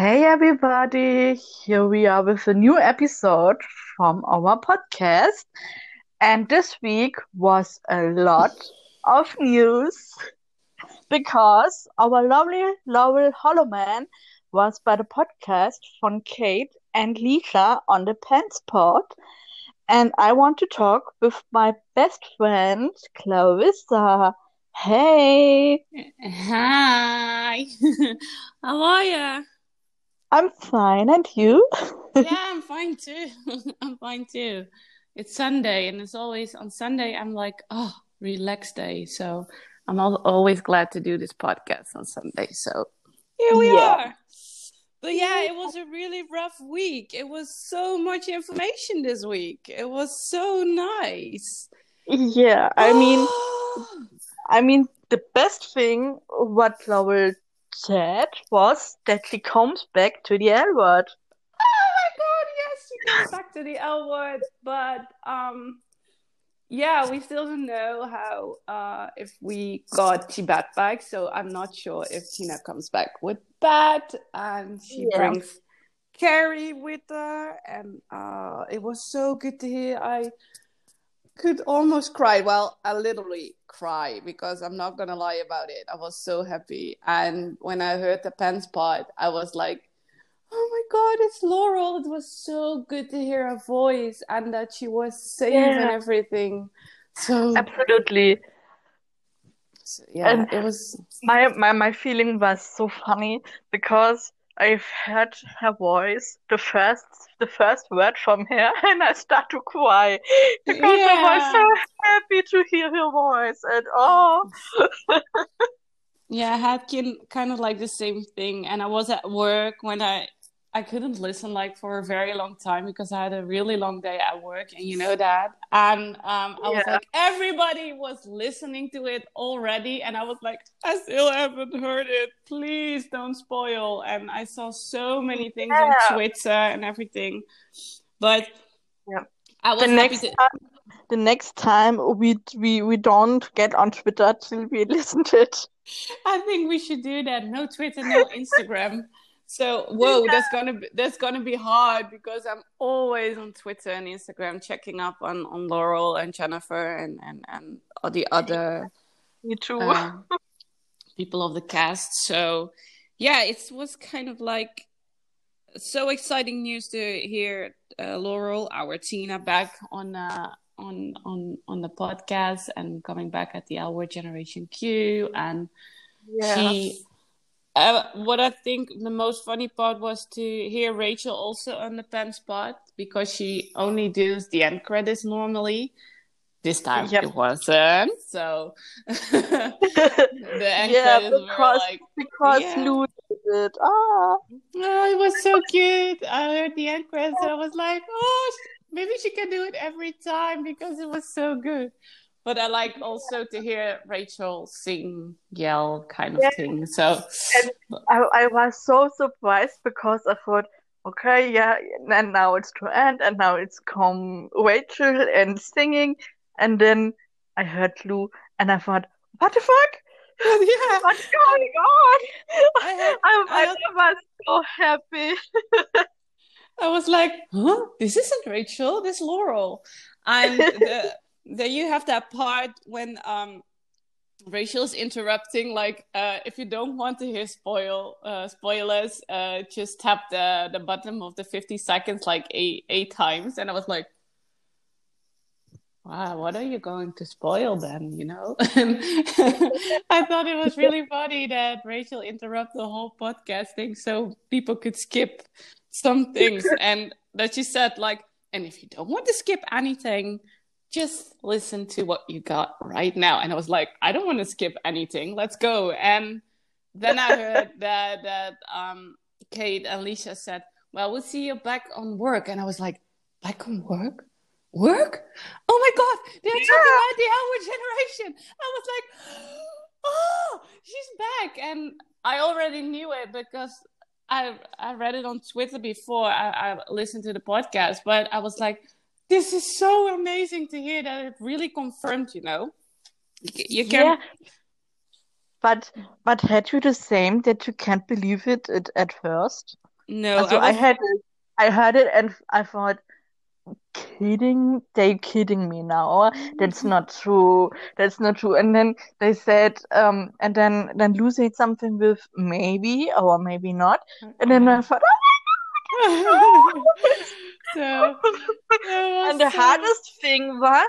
Hey everybody, here we are with a new episode from our podcast. And this week was a lot of news because our lovely Laurel Holloman was by the podcast from Kate and Leisha on the Pants pod. And I want to talk with my best friend, Clarissa. Hey, Hi. How are you? I'm fine, and you? Yeah, I'm fine too. I'm fine too. It's Sunday, and it's always on Sunday. I'm like, oh, relax day. So I'm always glad to do this podcast on Sunday. So here we Yeah. are. But yeah, it was a really rough week. It was so much information this week. It was so nice. Yeah, I mean, I mean, the best thing what Laurel said was that she comes back to the L word. Oh my god, yes, she comes back to the L word, but um yeah, we still don't know how uh if we got Tibette back, so I'm not sure if Tina comes back with Bette and she Yeah. brings Carrie with her and uh it was so good to hear. I could almost cry. Well, I literally cry because I'm not gonna lie about it. I was so happy. And when I heard the Pants pod, I was like, Oh my god, it's Laurel. It was so good to hear her voice and that she was safe and everything. So, Absolutely. so, yeah, And it was my, my my feeling was so funny because I've heard her voice, the first the first word from her, and I start to cry because I was so happy to hear her voice. And oh, Yeah, I had kind of like the same thing, and I was at work when I I couldn't listen like for a very long time because I had a really long day at work, and you know that. And um, I was like, everybody was listening to it already, and I was like, I still haven't heard it. Please don't spoil. And I saw so many things on Twitter and everything, but yeah. I The was happy next to. time, the next time we we we don't get on Twitter till we listen to it. I think we should do that. No Twitter, no Instagram. So whoa, that's gonna be that's gonna be hard because I'm always on Twitter and Instagram checking up on on Laurel and Jennifer and and and all the other Me too. uh, people of the cast. So yeah, it was kind of like so exciting news to hear uh, Laurel, our Tina, back on uh, on on on the podcast and coming back at the Our Generation Q and Yeah. she uh, what I think the most funny part was to hear Rachel also on the Pants pod because she only does the end credits normally. This time Yep. it wasn't. So the end Yeah, credits were because like, because yeah, Lou did it. Ah, oh, it was so cute. I heard the end credits and I was like, oh, maybe she can do it every time because it was so good. But I like also to hear Rachel sing, yell kind of yeah. thing. So, I I was so surprised because I thought, okay, yeah, and now it's to end, and now it's come Rachel and singing, and then I heard Lou, and I thought, what the fuck? yeah, What's going on? I had, I, I I was so happy. I was like, huh? This isn't Rachel. This Laurel. And the, the you have that part when um Rachel's interrupting. Like, uh, if you don't want to hear spoil uh, spoilers, uh, just tap the the button of the fifty seconds like eight eight times. And I was like, wow, what are you going to spoil then? You know? I thought it was really funny that Rachel interrupted the whole podcast thing so people could skip some things, and that she said like, and if you don't want to skip anything just listen to what you got right now. And I was like, I don't want to skip anything. Let's go. And then I heard that that um, Kate and Alicia said, "Well, we'll see you back on work." And I was like, "Back on work? Work? Oh my god! They're talking about the Our Generation." I was like, "Oh, she's back!" And I already knew it because I I read it on Twitter before I, I listened to the podcast, but I was like, this is so amazing to hear that it really confirmed, you know. You can Yeah, but but had you the same that you can't believe it at, at first? No, So I I had it, I heard it and I thought, kidding? They kidding me now? That's not true. That's not true. And then they said, um, and then then Lou said something with maybe or maybe not. And then I thought, so and the so hardest thing was,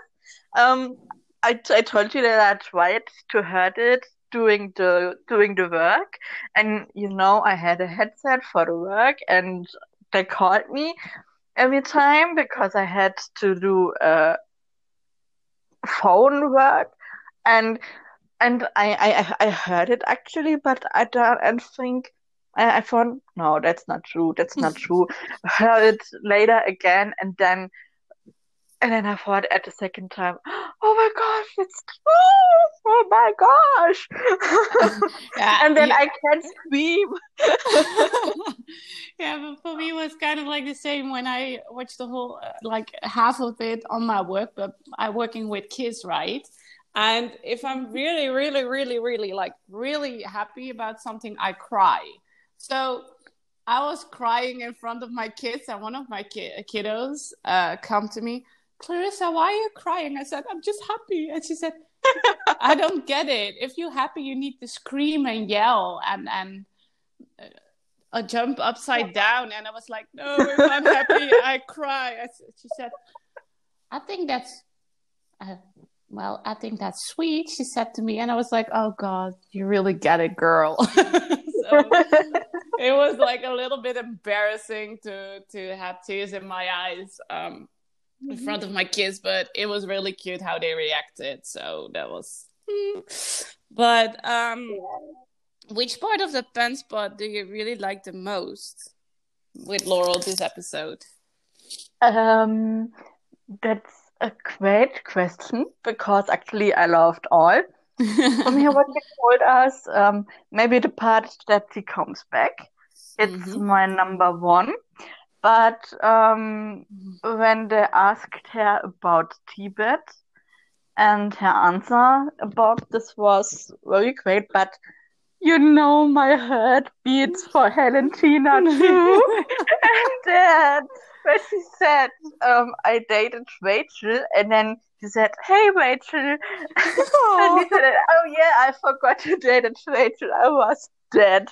um, I, I told you that I tried to hurt it doing the doing the work, and you know I had a headset for the work, and they called me every time because I had to do uh, phone work, and and I, I I heard it actually, but I don't and think I, I thought no, that's not true. That's not true. Heard it later again, and then and then I thought at the second time, oh my gosh, it's true! Oh my gosh! yeah, and then you- I can't scream. yeah, but for me it was kind of like the same when I watched the whole uh, like half of it on my work, but I'm working with kids, right? And if I'm really, really, really, really like really happy about something, I cry. So I was crying in front of my kids, and one of my ki- kiddos uh, come to me, Clarissa, why are you crying? I said, I'm just happy, and she said, I don't get it. If you're happy, you need to scream and yell and and uh, jump upside down. And I was like, no, if I'm happy, I cry. I she said, I think that's, uh, well, I think that's sweet. She said to me, and I was like, oh God, you really get it, girl. so it was like a little bit embarrassing to to have tears in my eyes. Um, in front of my kids, but it was really cute how they reacted. So that was. hmm. But um, which part of the Pants pod do you really like the most with Laurel this episode? Um, that's a great question because actually I loved all. From here, what you told us, um, maybe the part that he comes back, it's Mhm. my number one. But um, when they asked her about Tibette, and her answer about this was very great, but you know my heart beats for Valentina too. and then when she said, um, I dated Rachel, and then she said, Hey Rachel. and he said, Oh yeah, I forgot you dated Rachel. I was dead.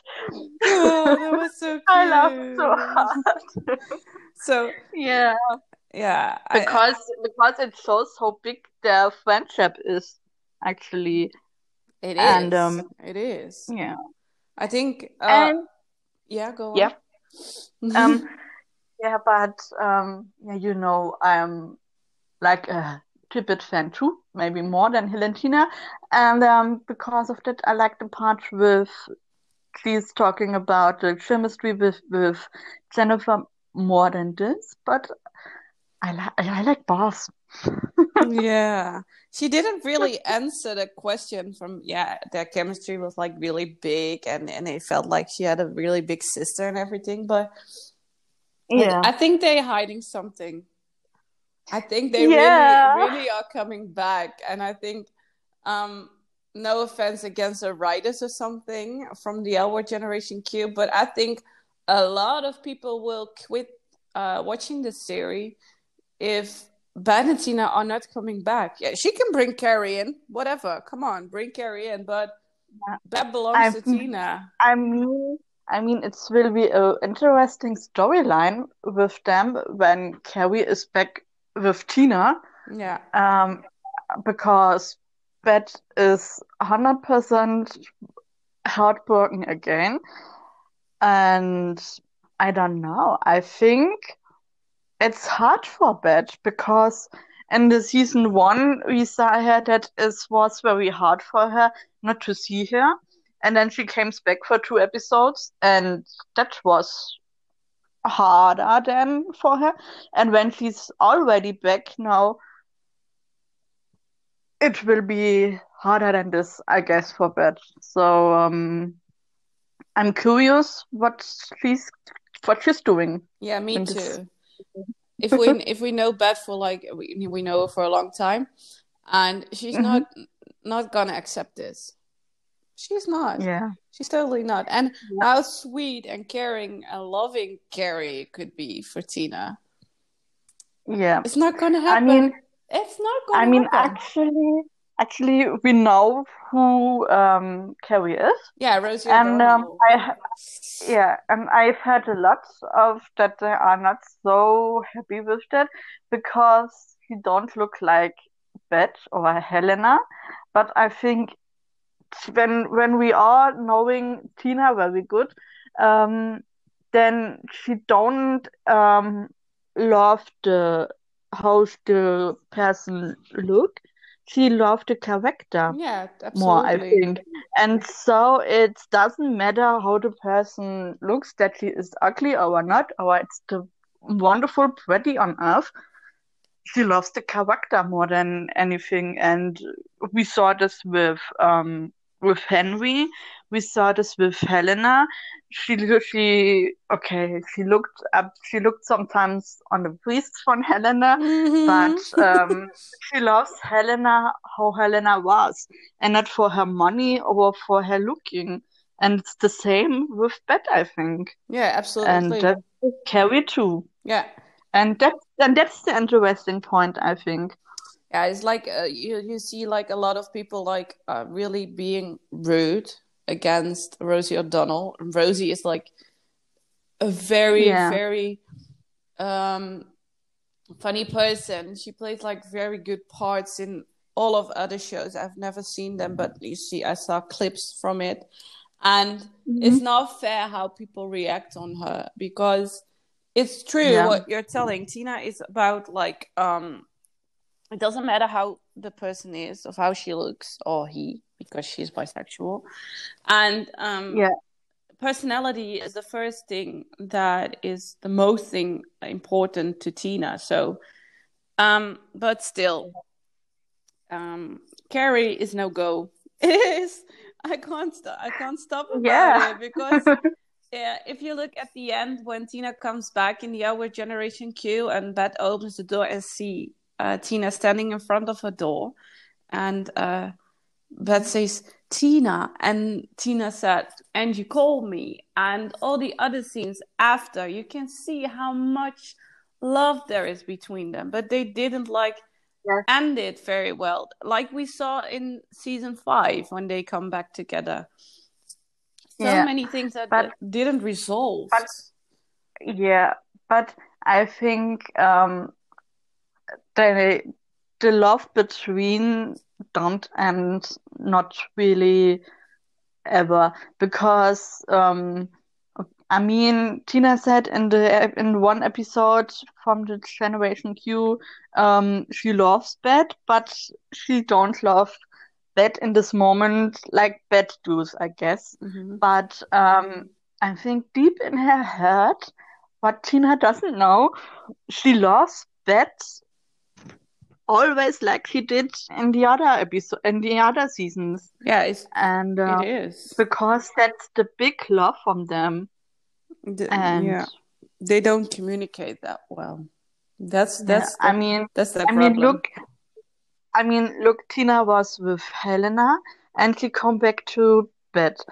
Oh, that was so cute. I laughed so hard. So yeah, yeah, I- because because it shows how big their friendship is, actually. it is. and, um, it is. Yeah. I think. Uh, And yeah, go on. yeah. Um, yeah, but um, yeah, you know, I'm like a Tibette fan too, maybe more than Valentina, and um, because of that, I like the part with she's talking about the chemistry with with Jennifer more than this, but I like I like both. yeah she didn't really answer the question from yeah their chemistry was like really big and and it felt like she had a really big sister and everything but Yeah, i think they're hiding something i think they Yeah. really really are coming back and i think um no offense against the writers or something from the L Word Generation Q, but I think a lot of people will quit uh, watching the series if Bette and Tina are not coming back. Yeah, she can bring Carrie in, whatever. Come on, bring Carrie in, but Yeah. that belongs to I've- Tina. I mean, I mean, it will be a interesting storyline with them when Carrie is back with Tina. Yeah, Um, because Bette is 100% heartbroken again. And I don't know. I think it's hard for Bette because in the season one, we saw her that it was very hard for her not to see her. And then she came back for two episodes, and that was harder than for her. And when she's already back now, it will be harder than this, I guess, for Bette So um, I'm curious what she's what she's doing. yeah, me this- too. if we if we know Bette for like we we know her for a long time, and she's Mhm. not not gonna accept this. She's not. Yeah. She's totally not. And Yeah. how sweet and caring and loving Carrie could be for Tina. Yeah. It's not gonna happen. I mean, it's not gonna I mean, happen. actually, actually, we know who um Carrie is, yeah, Rosie and um, I yeah, and I've heard a lot of that they are not so happy with that because he don't look like Bette or Helena, but I think when when we are knowing Tina very good, um, then she don't um love the how the person look. She loved the character Yeah, more, I think. And so it doesn't matter how the person looks, that she is ugly or not, or it's the wonderful, pretty on earth. She loves the character more than anything. And we saw this with um with Henry. We saw this with Helena. She she okay, she looked up she looked sometimes on the priests from Helena, but Mhm. um she loves Helena how Helena was, and not for her money or for her looking. And it's the same with Bette, I think. yeah, And absolutely. that's with Carrie too. Yeah. And that's and that's the interesting point, I think. Yeah, it's like uh, you you see like a lot of people like uh, really being rude against Rosie O'Donnell. And Rosie is like a very Yeah. very um funny person. She plays like very good parts in all of other shows. I've never seen them, but you see, I saw clips from it, and it's not fair how people react on her because it's true Yeah. what you're telling. Tina is about like um it doesn't matter how the person is of how she looks or he because she's bisexual and um Yeah. personality is the first thing that is the most thing important to tina so um but still um carrie is no go it is i can't stop i can't stop Yeah. it because yeah, if you look at the end when Tina comes back in the Our Generation Q and Bette opens the door and see uh, Tina standing in front of her door, and uh, Bette says Tina, and Tina said, "And you called me," and all the other scenes after, you can see how much love there is between them, but they didn't like Yeah. end it very well, like we saw in season five when they come back together so Yeah. many things that, But- didn't resolve. But- Yeah, but I think um the the love between don't and not really ever because um I mean Tina said in the in one episode from the Generation Q um she loves Bette but she don't love Bette in this moment like Bette does I guess Mhm. but um, I think deep in her heart, what Tina doesn't know, she loves Bette always like he did in the other episode, in the other seasons, Yeah, it's, and uh, it is. because that's the big love from them, The- and yeah, they don't communicate that well. That's yeah, that's I mean, that's the I mean, look, I mean, look, Tina was with Helena, and she come back to Bette.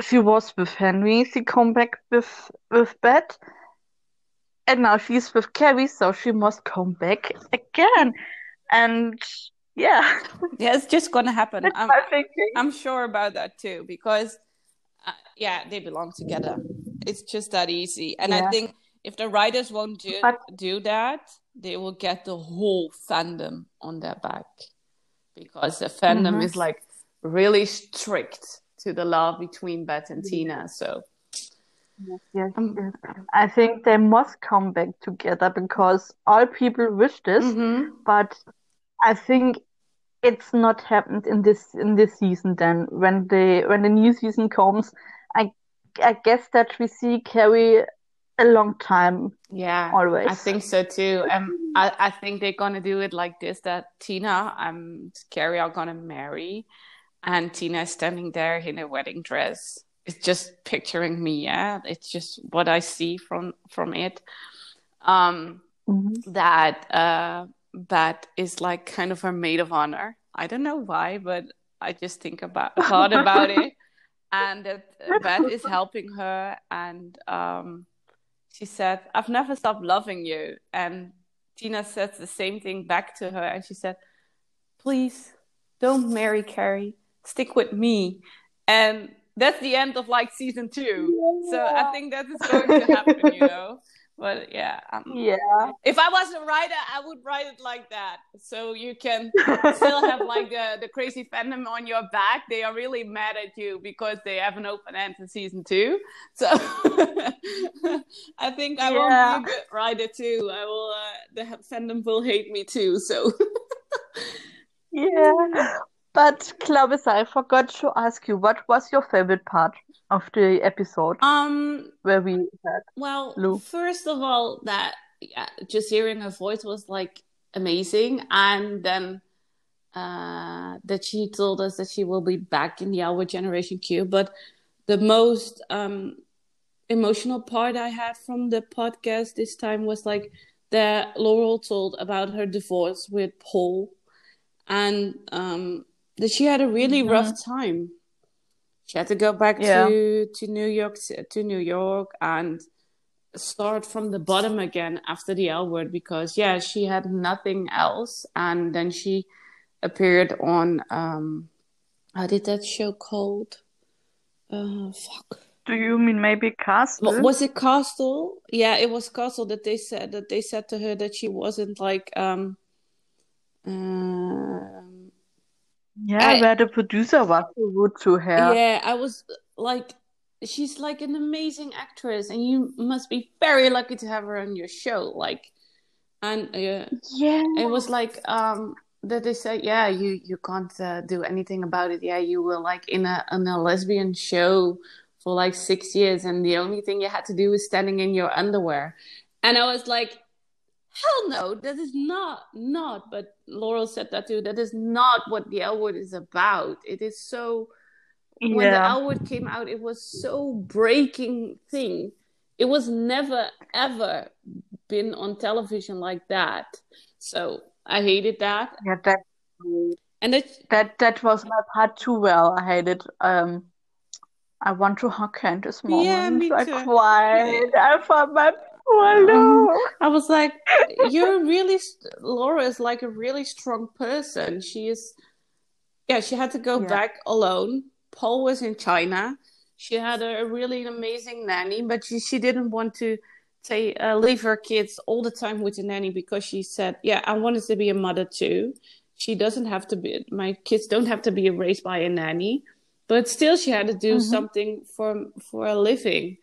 She was with Henry. She come back with with Bette, and now she's with Carrie, so she must come back again. And yeah, Yeah, it's just gonna happen. I'm. I'm sure about that too because uh, yeah, they belong together. It's just that easy. And I think if the writers won't do But- do that, they will get the whole fandom on their back because the fandom Mhm. is like really strict to the love between Bette and Tina. So Yes, Um, yes. I think they must come back together because all people wish this, mhm. but I think it's not happened in this in this season then when the when the new season comes I I guess that we see Carrie a long time Yeah, always I think so too. Um, I, I think they're gonna do it like this: that Tina and Carrie are gonna marry, and Tina is standing there in a wedding dress. It's just picturing me, yeah. It's just what I see from from it. Um, Mhm. that uh, that is like kind of her maid of honor. I don't know why, but I just think about thought about it. and that that is helping her. And um, she said, "I've never stopped loving you." And Tina said the same thing back to her, and she said, "Please don't marry Carrie. Stick with me." And that's the end of like season two. Yeah. So I think that is going to happen, you know. But yeah, um, yeah. If I was a writer, I would write it like that, so you can still have like the the crazy fandom on your back. They are really mad at you because they have an open end in season two. So I think I yeah. won't be a good writer too. I will. Uh, the fandom will hate me too. So yeah. But Clarissa, I forgot to ask you, what was your favorite part of the episode? Um, where we had well, Lou? first of all, that yeah, just hearing her voice was like amazing, and then uh, that she told us that she will be back in the Our Generation Q. But the most um emotional part I had from the podcast this time was like that Laurel told about her divorce with Paul, and um that she had a really mm-hmm. rough time. She had to go back yeah. to to New York to New York and start from the bottom again after the L word because yeah, she had nothing else, and then she appeared on um, how did that show called? Uh, fuck. Do you mean maybe Castle? Was it Castle? Yeah, it was Castle that they said that they said to her that she wasn't like um uh, yeah, I, where the producer was so rude to her. Yeah, I was like, she's like an amazing actress, and you must be very lucky to have her on your show. Like, and uh, yeah, it was like um that they said, yeah, you you can't uh, do anything about it. Yeah, you were like in a in a lesbian show for like six years, and the only thing you had to do was standing in your underwear. And I was like, hell no, that is not not. But Laurel said that too. That is not what the L word is about. It is so. Yeah. When the L word came out, it was so breaking thing. It was never ever been on television like that. So I hated that. Yeah, that. And it, that that was my part too. Well, I hated. Um, I want to hug this moment. Yeah, me too. I cried. I thought my Oh no! I was like, "You're really Laurel is like a really strong person. She is, yeah. She had to go yeah. back alone. Paul was in China. She had a really amazing nanny, but she she didn't want to say uh, leave her kids all the time with the nanny because she said, "Yeah, I wanted to be a mother too. She doesn't have to be. My kids don't have to be raised by a nanny." But still, she had to do mm-hmm. something for for a living,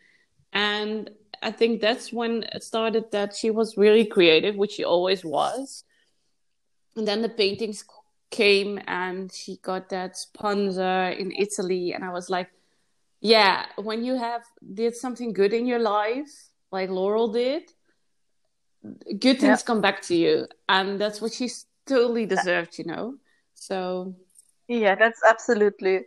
and I think that's when it started that she was really creative, which she always was. And then the paintings came and she got that sponsor in Italy. And I was like, yeah, when you have did something good in your life, like Laurel did, good things yeah. come back to you. And that's what she's totally deserved, you know? So. Yeah, that's absolutely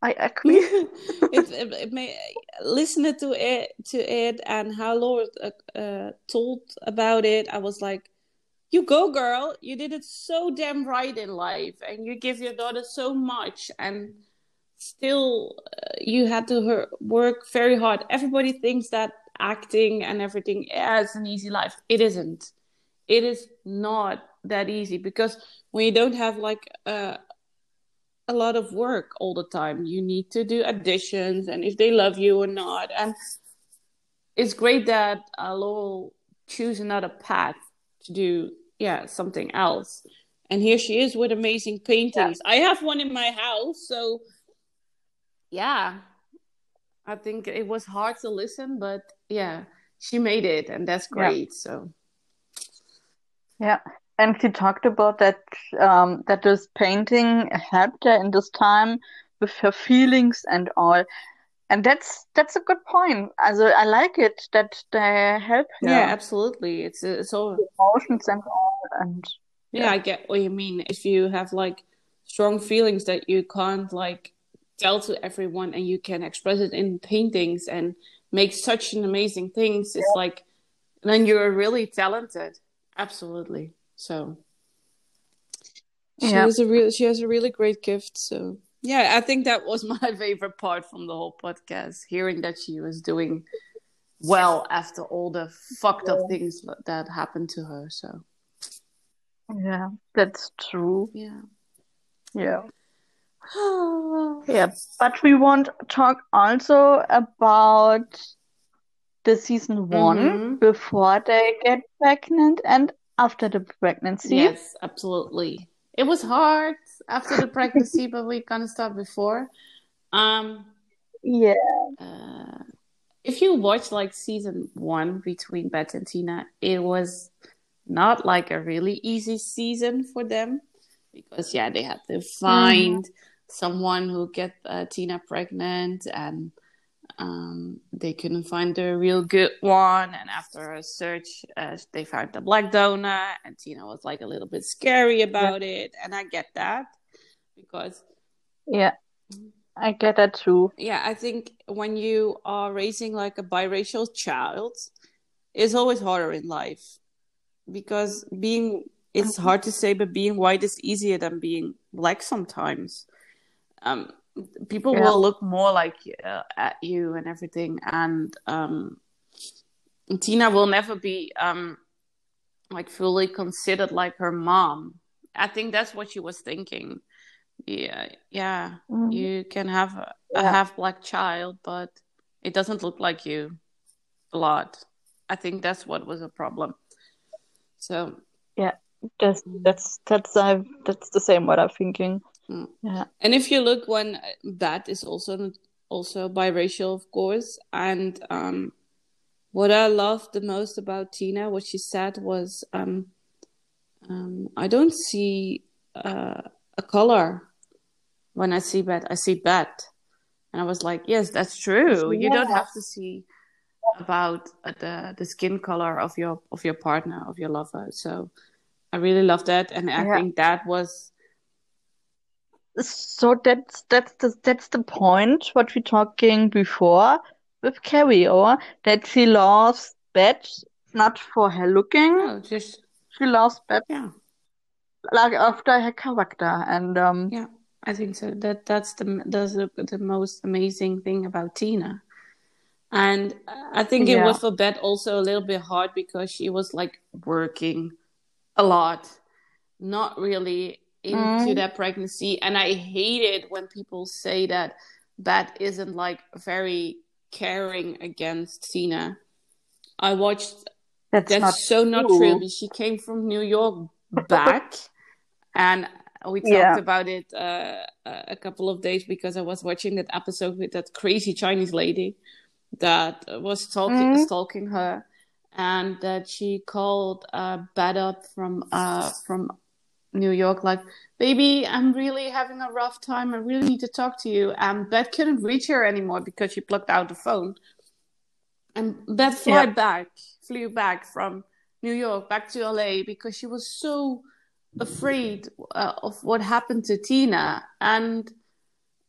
I agree. it, it, it, may listen to it to it and how Laurel uh, uh, told about it. I was like, "You go, girl! You did it so damn right in life, and you give your daughter so much, and still uh, you had to her- work very hard. Everybody thinks that acting and everything is an easy life. It isn't. It is not that easy because when you don't have like a a lot of work all the time. You need to do additions and if they love you or not. And it's great that uh, Laurel choose another path to do yeah something else. And here she is with amazing paintings. Yeah. I have one in my house, so yeah. I think it was hard to listen, but yeah, she made it, and that's great. Yeah. So yeah, and she talked about that um, that this painting helped her in this time with her feelings and all. And that's that's a good point. Also, I like it that they help her. Yeah, absolutely. It's it's all emotions and all, and yeah. yeah, I get what you mean. If you have like strong feelings that you can't like tell to everyone, and you can express it in paintings and make such an amazing things, it's like then you're really talented. Absolutely. So she yeah. has a real she has a really great gift. So yeah, I think that was my favorite part from the whole podcast, hearing that she was doing well after all the fucked up things that happened to her. So, yeah, that's true. yeah. Yeah. Yeah, but we want to talk also about the season one Mhm. before they get pregnant and after the pregnancy. Yes, absolutely. It was hard after the pregnancy, but we kind of start before. Um, Yeah. uh, if you watch like season one between Bette and Tina, it was not like a really easy season for them because yeah, they had to find someone who get uh, Tina pregnant and um, they couldn't find the real good one. And after a search, uh, they found the black donor, and Tina was like a little bit scary about it. And I get that because Yeah. I get that too. yeah, I think when you are raising like a biracial child, it's always harder in life because being it's hard to say, but being white is easier than being black sometimes. Um, people Yeah. will look more like uh, at you and everything, and um, Tina will never be um, like fully considered like her mom. I think that's what she was thinking. Yeah, yeah Mhm. you can have a, a half black child, but it doesn't look like you a lot. I think that's what was a problem. So, Yeah, That's that's that's uh, that's the same what I'm thinking. Mm. Yeah. and if you look when that is also also biracial, of course, and um, what I loved the most about Tina, what she said was, um, um, I don't see uh, a color when I see Bette. I see Bette, and I was like, yes, that's true. You don't have to see about uh, the the skin color of your of your partner of your lover. So I really love that, and I Yeah. think that was So that's that's the that's the point what we talking before with Carrie, or that she loves Bette not for her looking, oh, just she loves Bette yeah. like after her character, and um, Yeah, I think so. That that's the that's the, the most amazing thing about Tina, and I think it Yeah. was for Bette also a little bit hard because she was like working a lot, not really into Mm. that pregnancy, and I hate it when people say that Bette isn't like very caring against Tina. I watched that's that's not so not true. true. She came from New York back, and we talked Yeah. about it uh, a couple of days because I was watching that episode with that crazy Chinese lady that was stalking Mm. stalking her, and that she called uh, Bette up from uh, from New York, like, "Baby, I'm really having a rough time. I really need to talk to you." And Bette couldn't reach her anymore because she plugged out the phone. And Bette flew Yeah. back, flew back from New York back to LA because she was so afraid uh, of what happened to Tina. And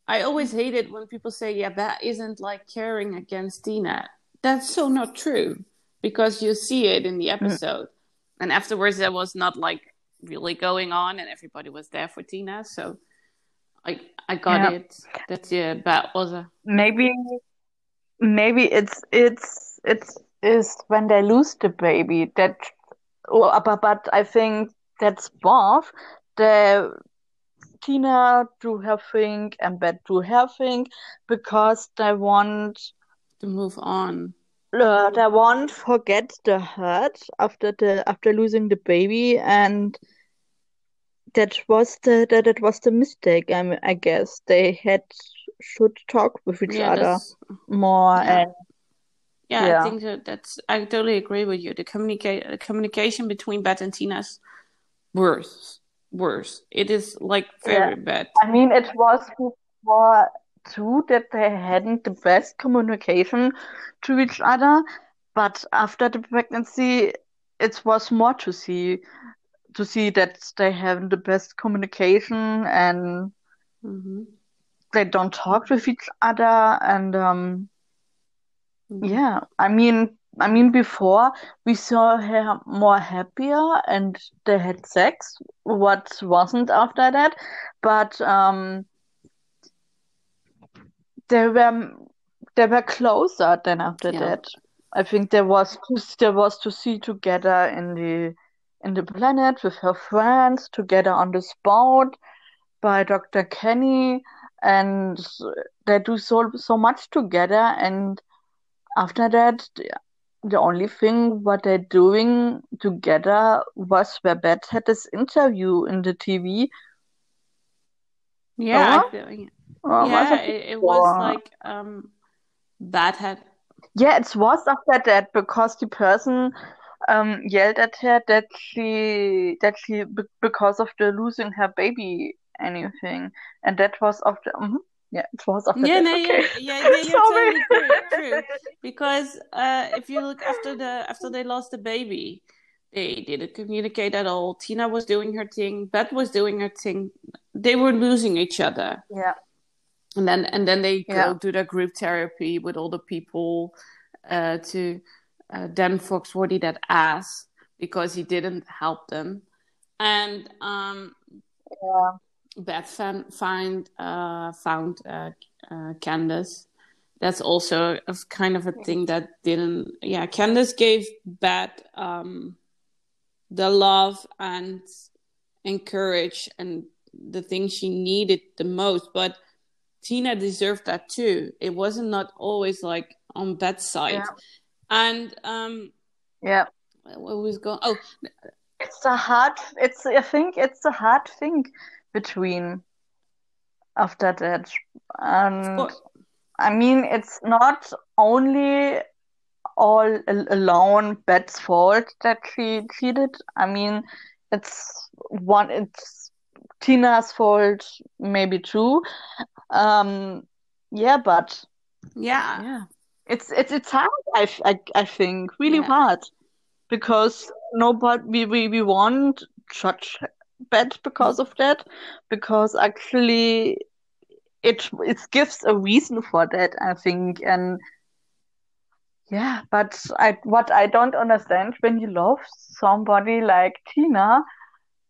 I always hate it when people say, "Yeah, that isn't like caring against Tina." That's so not true because you see it in the episode, and afterwards there was not like really going on, and everybody was there for Tina. So I I got Yeah. it. That yeah, that was a Maybe maybe it's it's it's is when they lose the baby that well, but, but I think that's both the Tina do her thing and Bette do her thing because they want to move on. Uh, they want forget the hurt after the after losing the baby and that was the that, that was the mistake I, I guess they had should talk with each Yeah, other that's more Yeah. and Yeah, Yeah. I think that that's. I totally agree with you. The communicate the communication between Bette and Tina's worse, worse. It is like very bad. I mean, it was before too that they hadn't the best communication to each other, but after the pregnancy, it was more to see to see that they have the best communication and hmm they don't talk with each other and um Mm-hmm. yeah, I mean I mean before we saw her more happier and they had sex, what wasn't after that, but um they were they were closer than after Yeah. that. I think there was there was to see together in the in the planet with her friends, together on the spot by Dr. Kenny, and they do so so much together. And after that, the, only thing what they're doing together was where Bette had this interview in the TV. Yeah, Or- Was yeah, it it, was like um, Bette had Yeah, it was after that because the person um yelled at her that she that she be- because of the losing her baby anything, and that was after. mhm. Yeah, it was after Yeah, that. no, Okay. yeah, yeah, Sorry. totally true, true. Because uh, if you look after the after they lost the baby, they didn't communicate at all. Tina was doing her thing, Bette was doing her thing. They were losing each other, Yeah, and then and then they Yeah. go to their group therapy with all the people uh, to uh, Dan Foxworthy that ass because he didn't help them, and um, yeah, Bette found find uh, found uh, uh, Candace. That's also a kind of a thing that didn't. Yeah, Candace gave Bette um, the love and encourage and the thing she needed the most. But Tina deserved that too. It wasn't not always like on Bette's side. Yeah. And um, yeah. what was going? Oh, It's a hard. It's. I think it's a hard thing between after that, and. I mean, it's not only all alone Bette's fault that she cheated. I mean, it's one. It's Tina's fault, maybe too. Um, yeah, but yeah, yeah, it's it's it's hard. I f- I, I think really Yeah. hard because nobody we we we won't judge Bette because of that because actually it it gives a reason for that I think and yeah but I what I don't understand when you love somebody like Tina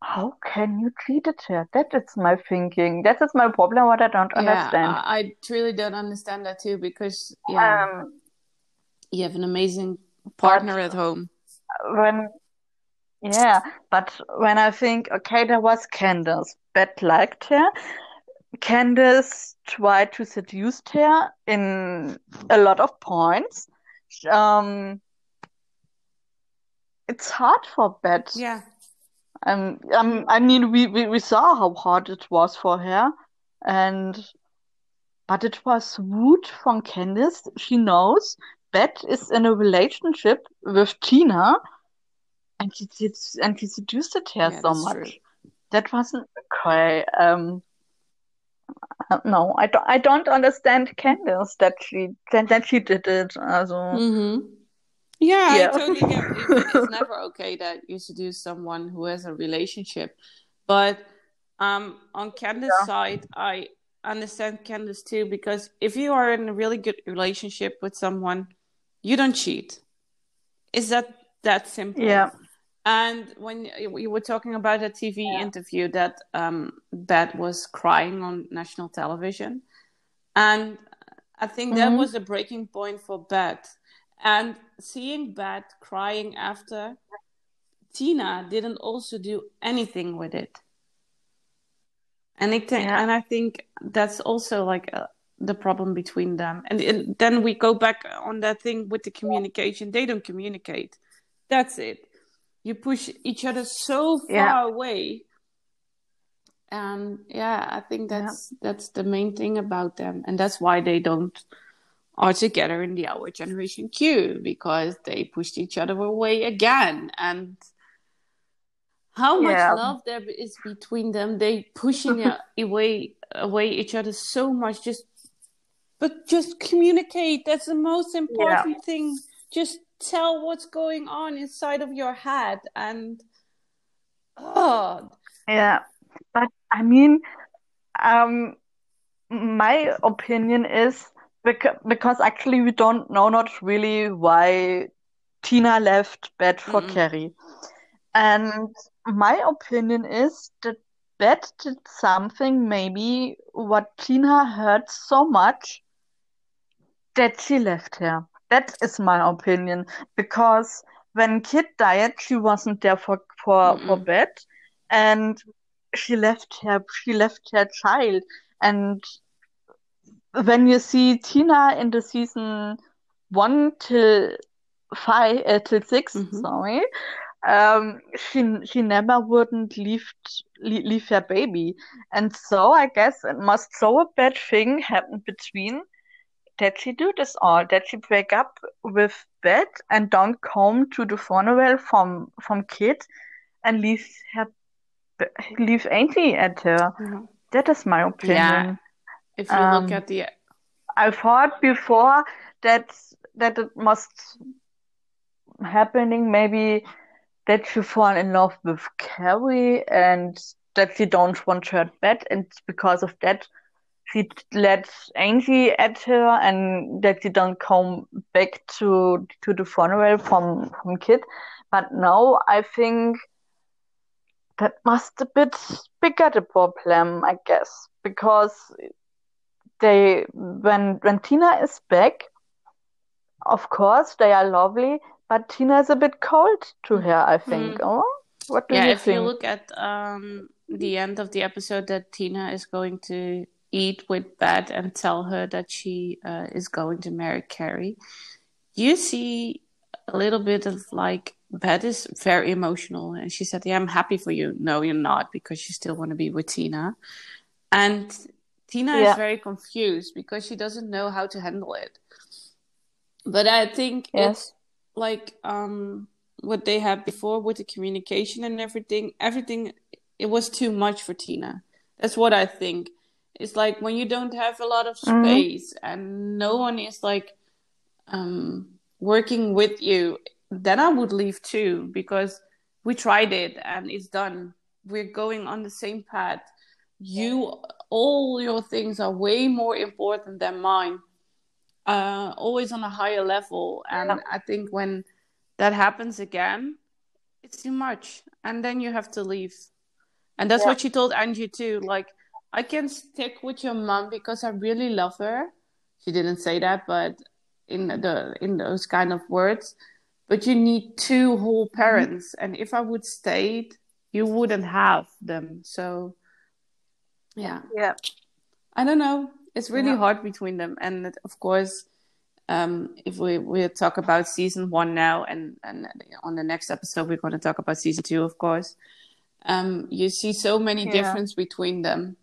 how can you treat her that is my thinking. That is my problem what I don't understand. Yeah, I, I truly don't understand that too because yeah, um you have an amazing partner at home. when yeah but when I think okay there was Candace Bette liked her Candace tried to seduce her in a lot of points. Um it's hard for Bette Yeah, um, um I mean we, we we saw how hard it was for her and but it was rude from Candace she knows Bette is in a relationship with Tina and she and she seduced her Yeah, so much true. that wasn't okay um uh, no I don't I don't understand Candace that she that, that she did it also Mm-hmm. Yeah, Yeah. I totally get it. It's never okay that you seduce someone who has a relationship. But um, on Candace's Yeah. side, I understand Candace too because if you are in a really good relationship with someone, you don't cheat. Is that that simple? Yeah. And when you were talking about a TV Yeah. interview that um, Bette was crying on national television, and I think that Mhm. was a breaking point for Bette. And seeing Bette crying after, Tina didn't also do anything with it. And I think, Yeah. and I think that's also like uh, the problem between them. And, and then we go back on that thing with the communication. They don't communicate. That's it. You push each other so far Yeah. away. And yeah, I think Yeah. that's that's the main thing about them, and that's why they don't are together in the Our Generation Q because they pushed each other away again. And how much Yeah. love there is between them, they pushing away away each other so much. Just but just communicate. That's the most important thing. Just tell what's going on inside of your head and oh Yeah, but I mean, um, my opinion is because because actually we don't know not really why Tina left Bette for Mm-mm. Carrie, and my opinion is that Bette did something maybe what Tina hurt so much that she left her. That is my opinion. Because when Kit died, she wasn't there for for for Mm-mm. Bette, and she left her she left her child. And when you see Tina in the season one till five uh, till 6 Mhm. sorry, um, she she never wouldn't leave leave, her baby, and so I guess it must so a bad thing happen between that she do this all, that she break up with Bette and don't come to the funeral from from Kit and leave her leave Angie at her. Yeah. That is my opinion. If you look Um, at the I thought before that that it must happening maybe that she fall in love with Carrie and that she don't want her bed and because of that she let Angie at her and that she don't come back to to the funeral from from Kit. But now I think that must a bit bigger the problem, I guess, because they when when Tina is back, of course they are lovely, but Tina is a bit cold to her, I think. Oh, what do you think? yeah, you if you look at um the end of the episode that Tina is going to eat with Bette and tell her that she uh, is going to marry Carrie, you see a little bit of like Bette is very emotional and she said, Yeah, I'm happy for you. No, you're not, because you still want to be with Tina. And Tina Yeah. is very confused because she doesn't know how to handle it. But I think it's Yes. like um what they had before with the communication and everything everything it was too much for tina that's what i think it's like when you don't have a lot of Mhm. space and no one is like um working with you then i would leave too because we tried it and it's done we're going on the same path you all your things are way more important than mine uh always on a higher level. And i think when that happens again it's too much. And then you have to leave. And that's Yeah. what she told angie too. Like i can stick with your mom because i really love her. She didn't say that but in the in those kind of words. But you need two whole parents. And if i would stayed you wouldn't have them. So yeah Yeah. I don't know. It's really Yeah. hard between them, and it- of course, um, if we we talk about season one now, and and on the next episode we're going to talk about season two, of course. Um, you see so many Yeah. difference between them.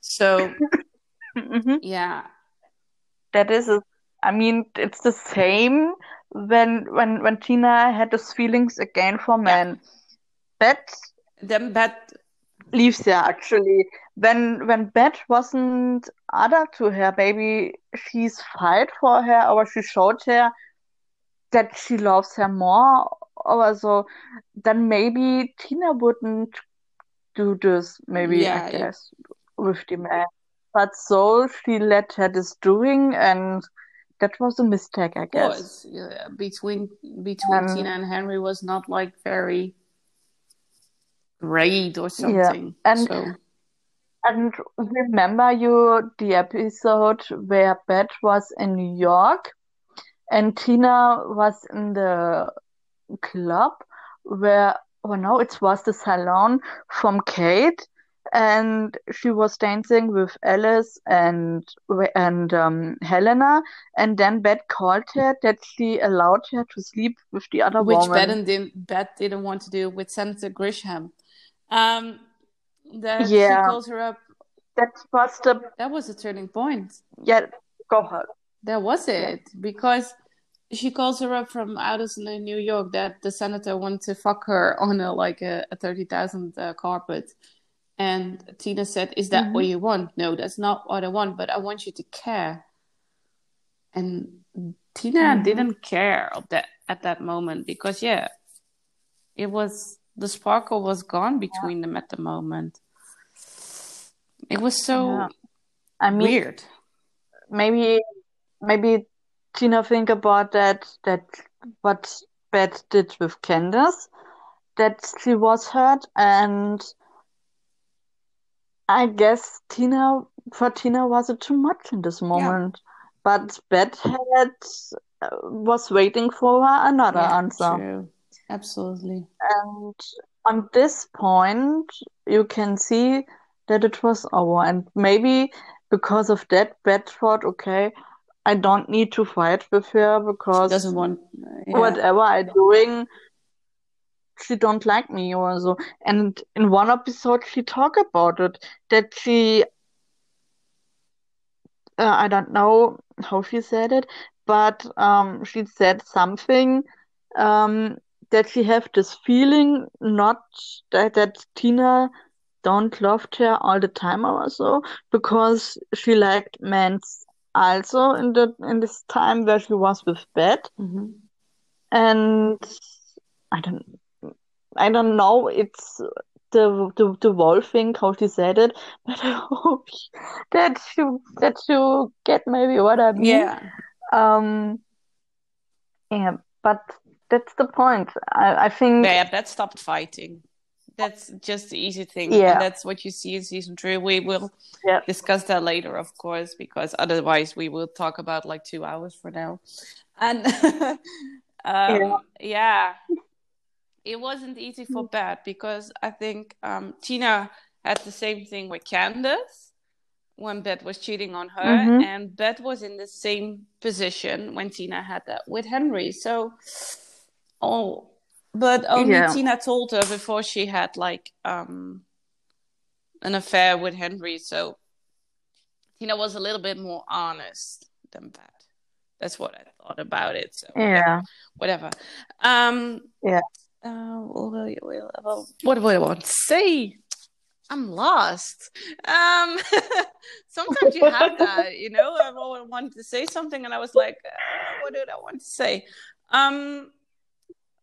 So hmm yeah, That is, a, I mean, it's the same when when when Tina had those feelings again for men. Bette then but leaves her actually. When when Bette wasn't other to her, maybe she's fight for her or she showed her that she loves her more or so, then maybe Tina wouldn't do this, maybe Yeah, I guess, with the man. But so she let her this doing and that was a mistake, I guess. yeah, between between Um, Tina and Henry was not like very great or something. Yeah. and- so And remember you the episode where Bette was in New York and Tina was in the club where, oh no, it was the salon from Kate and she was dancing with Alice and and um, Helena and then Bette called her that she allowed her to sleep with the other which woman. Bette didn't Bette didn't want to do with Senator Grisham. Um, that Yeah. she calls her up. That was the That was a turning point. yeah, go ahead. That was Yeah. it because she calls her up from out in New York that the senator wanted to fuck her on a like a, a thirty thousand uh, carpet, and Tina said, "Is that what Mhm. you want? No, that's not what I want. But I want you to care." And Tina Mhm. didn't care of that at that moment because yeah, it was the sparkle was gone between them at the moment. It was so Yeah. I mean, weird. maybe maybe Tina think about that that what Bette did with Candace, that she was hurt and I guess Tina for Tina was it too much in this moment. but Bette had uh, was waiting for another Yeah, answer. true. Absolutely. And on this point, you can see that it was over. And maybe because of that, Bette thought, okay, I don't need to fight with her She because doesn't want. yeah. whatever I'm doing, she don't like me or so. And in one episode, she talk about it that she, uh, I don't know how she said it, but um, she said something um, that she have this feeling not that that Tina don't loved her all the time or so because she liked men also in the in this time where she was with Bette Mhm. and I don't I don't know it's the the the whole thing how she said it but I hope that you that you get maybe what I mean Yeah. um yeah but that's the point I I think Yeah, that stopped fighting. That's just the easy thing. Yeah. And that's what you see in season three. We will Yeah. discuss that later, of course, because otherwise we will talk about like two hours for now. And um, Yeah. yeah. it wasn't easy for Bette because I think um, Tina had the same thing with Candace when Bette was cheating on her, Mhm. and Bette was in the same position when Tina had that with Henry. So, oh, but only Yeah. Tina told her before she had like um, an affair with Henry. So Tina was a little bit more honest than that. That's what I thought about it. So yeah whatever. Um, Yeah. Uh, what, will you- will- well, what do I want to say? I'm lost. Um, sometimes you have that, you know. I always wanted to say something, and I was like, uh, "What did I want to say?" Um,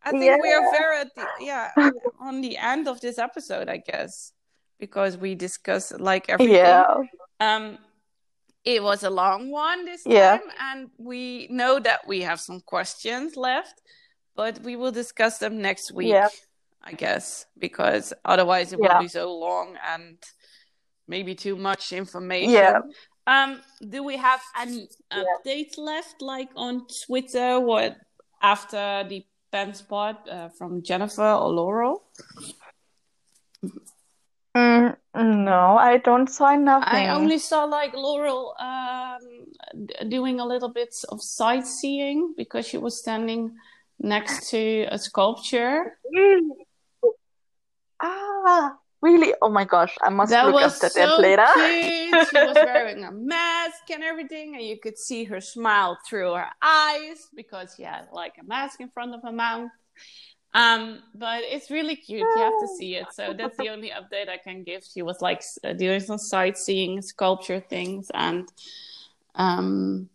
I think we are Yeah. very at the, yeah on the end of this episode, I guess, because we discussed like everything. yeah Um, it was a long one this Yeah. time, and we know that we have some questions left, but we will discuss them next week, Yeah. I guess, because otherwise it Yeah. will be so long and maybe too much information. Yeah. Um, do we have any updates left, like on Twitter, what after the pen spot uh, from Jennifer or Laurel? Mm, no I don't saw nothing I only saw like Laurel um, doing a little bit of sightseeing because she was standing next to a sculpture. Really? Ah, really? Oh my gosh, I must That look after so that later. cute. She was wearing a mask and everything, and you could see her smile through her eyes because she had like a mask in front of her mouth. Um, but it's really cute. You have to see it. So that's the only update I can give. She was like uh, doing some sightseeing, sculpture things, and um,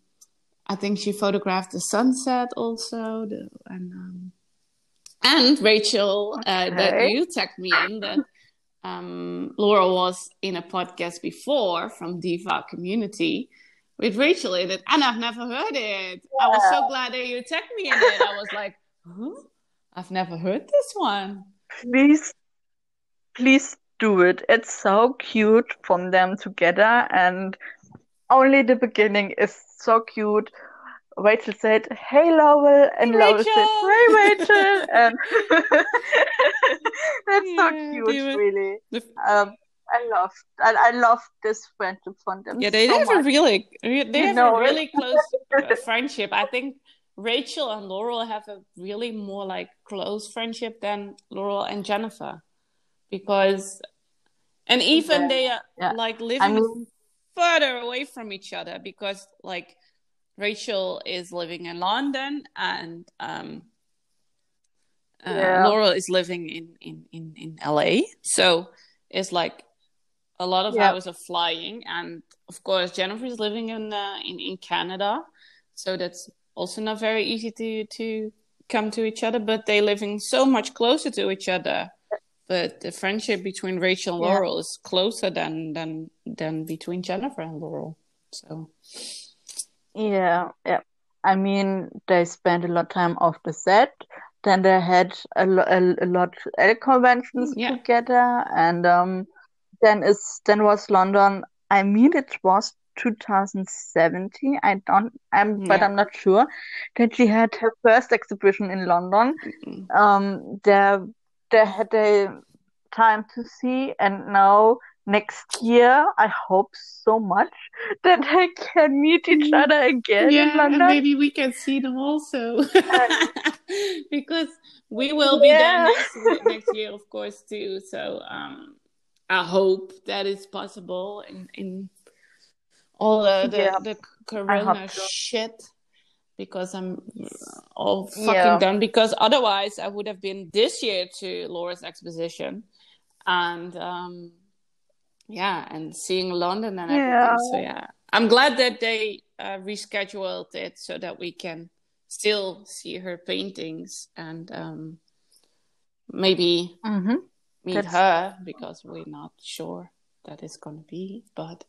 I think she photographed the sunset also. The, and um, and Rachel, uh, that you tagged me in that um, Laura was in a podcast before from Diva Community with Rachel in it, and I've never heard it. I was so glad that you tagged me in it. I was like, huh? I've never heard this one. Please, please do it. It's so cute from them together, and only the beginning is so cute. Rachel said, "Hey, Laurel," and Hey, Laurel said, "Hey, Rachel," and that's so Yeah, cute, really. Um, I love, I, I love this friendship from them Yeah, they so have a really, re- they You have know a really close uh, friendship. I think Rachel and Laurel have a really more like close friendship than Laurel and Jennifer, because, and even Yeah, they are yeah. like I living mean, further away from each other because like Rachel is living in London and um, uh, Yeah. Laurel is living in, in, in, in LA. So it's like a lot of Yeah. hours of flying. And of course, Jennifer is living in, uh, in, in Canada. So that's also not very easy to, to come to each other, but they're living so much closer to each other. But the friendship between Rachel and Yeah. Laurel is closer than, than, than between Jennifer and Laurel. So Yeah, yeah. I mean, they spent a lot of time off the set. Then they had a, lo a, a lot of conventions Yeah. together, and um, then is then was London. I mean, it was 2017. I don't, I'm, but I'm not sure that she had her first exhibition in London. Mm. Um, there, there had a time to see, and now next year, I hope so much that I can meet each Mhm. other again Yeah, and London. maybe we can see them also because we will be there next next year, of course, too. So um, I hope that is possible in in all the the, Yeah, the corona so. shit because I'm all fucking Yeah. done. Because otherwise, I would have been this year to Laura's exposition, and um, yeah, and seeing London and everything. Yeah. So yeah, I'm glad that they uh, rescheduled it so that we can still see her paintings and um, maybe hmm meet That's her because we're not sure that it's gonna be, but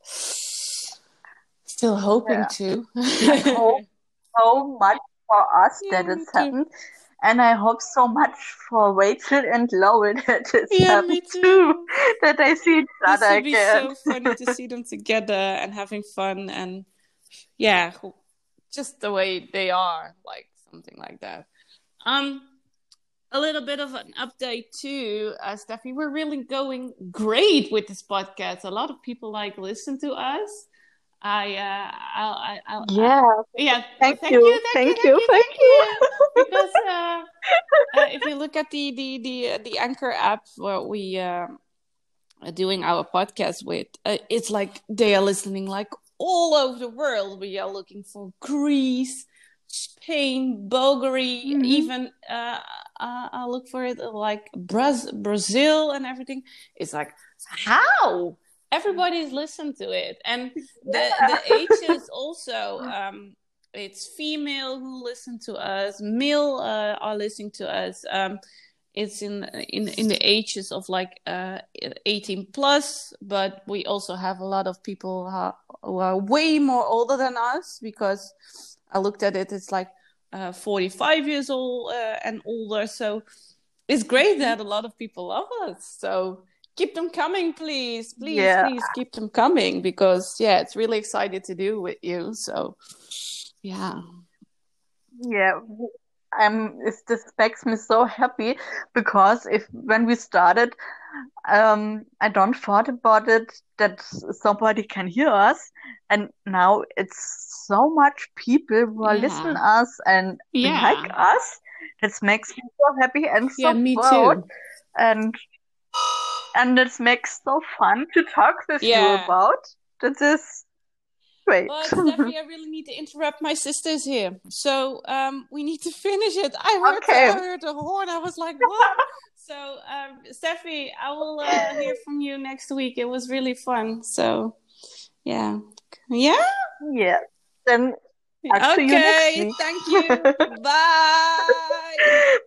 still hoping yeah. to. Hope so much for us yeah, that it's happened, and I hope so much for Rachel and Laurel that it's Yeah, me too. too, that they see each This other would be so funny to see them together and having fun and yeah, just the way they are, like something like that. Um, a little bit of an update too, uh, Steffi. We're really going great with this podcast. A lot of people like listen to us. I, uh, I'll, I, I'll, I, Yeah, yeah. thank Thank you, you, thank you, thank you, thank you, thank you. Because uh, uh, if you look at the the the the Anchor app where we uh, are doing our podcast with, uh, it's like they are listening like all over the world. We are looking for Greece, Spain, Bulgaria, hmm even uh, uh, I look for it uh, like Braz- Brazil and everything. It's like how everybody's listened to it, and the the ages also. Um, it's female who listen to us, male uh, are listening to us. Um, it's in in in the ages of like uh 18 plus but we also have a lot of people ha- who are way more older than us because i looked at it it's like uh 45 years old uh, and older so it's great that a lot of people love us so keep them coming please. Please Yeah, please keep them coming because yeah it's really excited to do with you. So yeah. Yeah. I'm. It's, this makes me so happy because if when we started, um, I don't thought about it that somebody can hear us, and now it's so much people who are listening yeah us and like us. That makes me so happy and yeah so me proud, too. And and it makes so fun to talk with you yeah about. This is great. But Steffi, I really need to interrupt. My sister's here, so um, we need to finish it. I heard the, I heard horn. I was like, "What?" so, um, Steffi, I will uh, hear from you next week. It was really fun. So, yeah, yeah. Yeah. Then you Okay, week. thank you. Bye.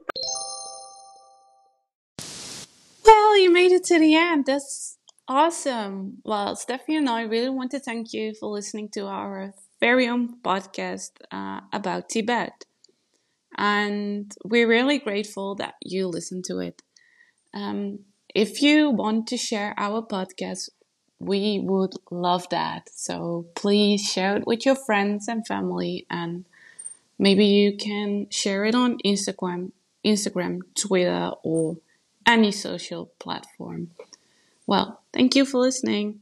Well, you made it to the end. That's awesome. Well, Steffi and I really want to thank you for listening to our very own podcast uh, about Tibette. And we're really grateful that you listen to it. Um, if you want to share our podcast, we would love that. So please share it with your friends and family, and maybe you can share it on Instagram, Instagram, Twitter, or any social platform. Well, thank you for listening.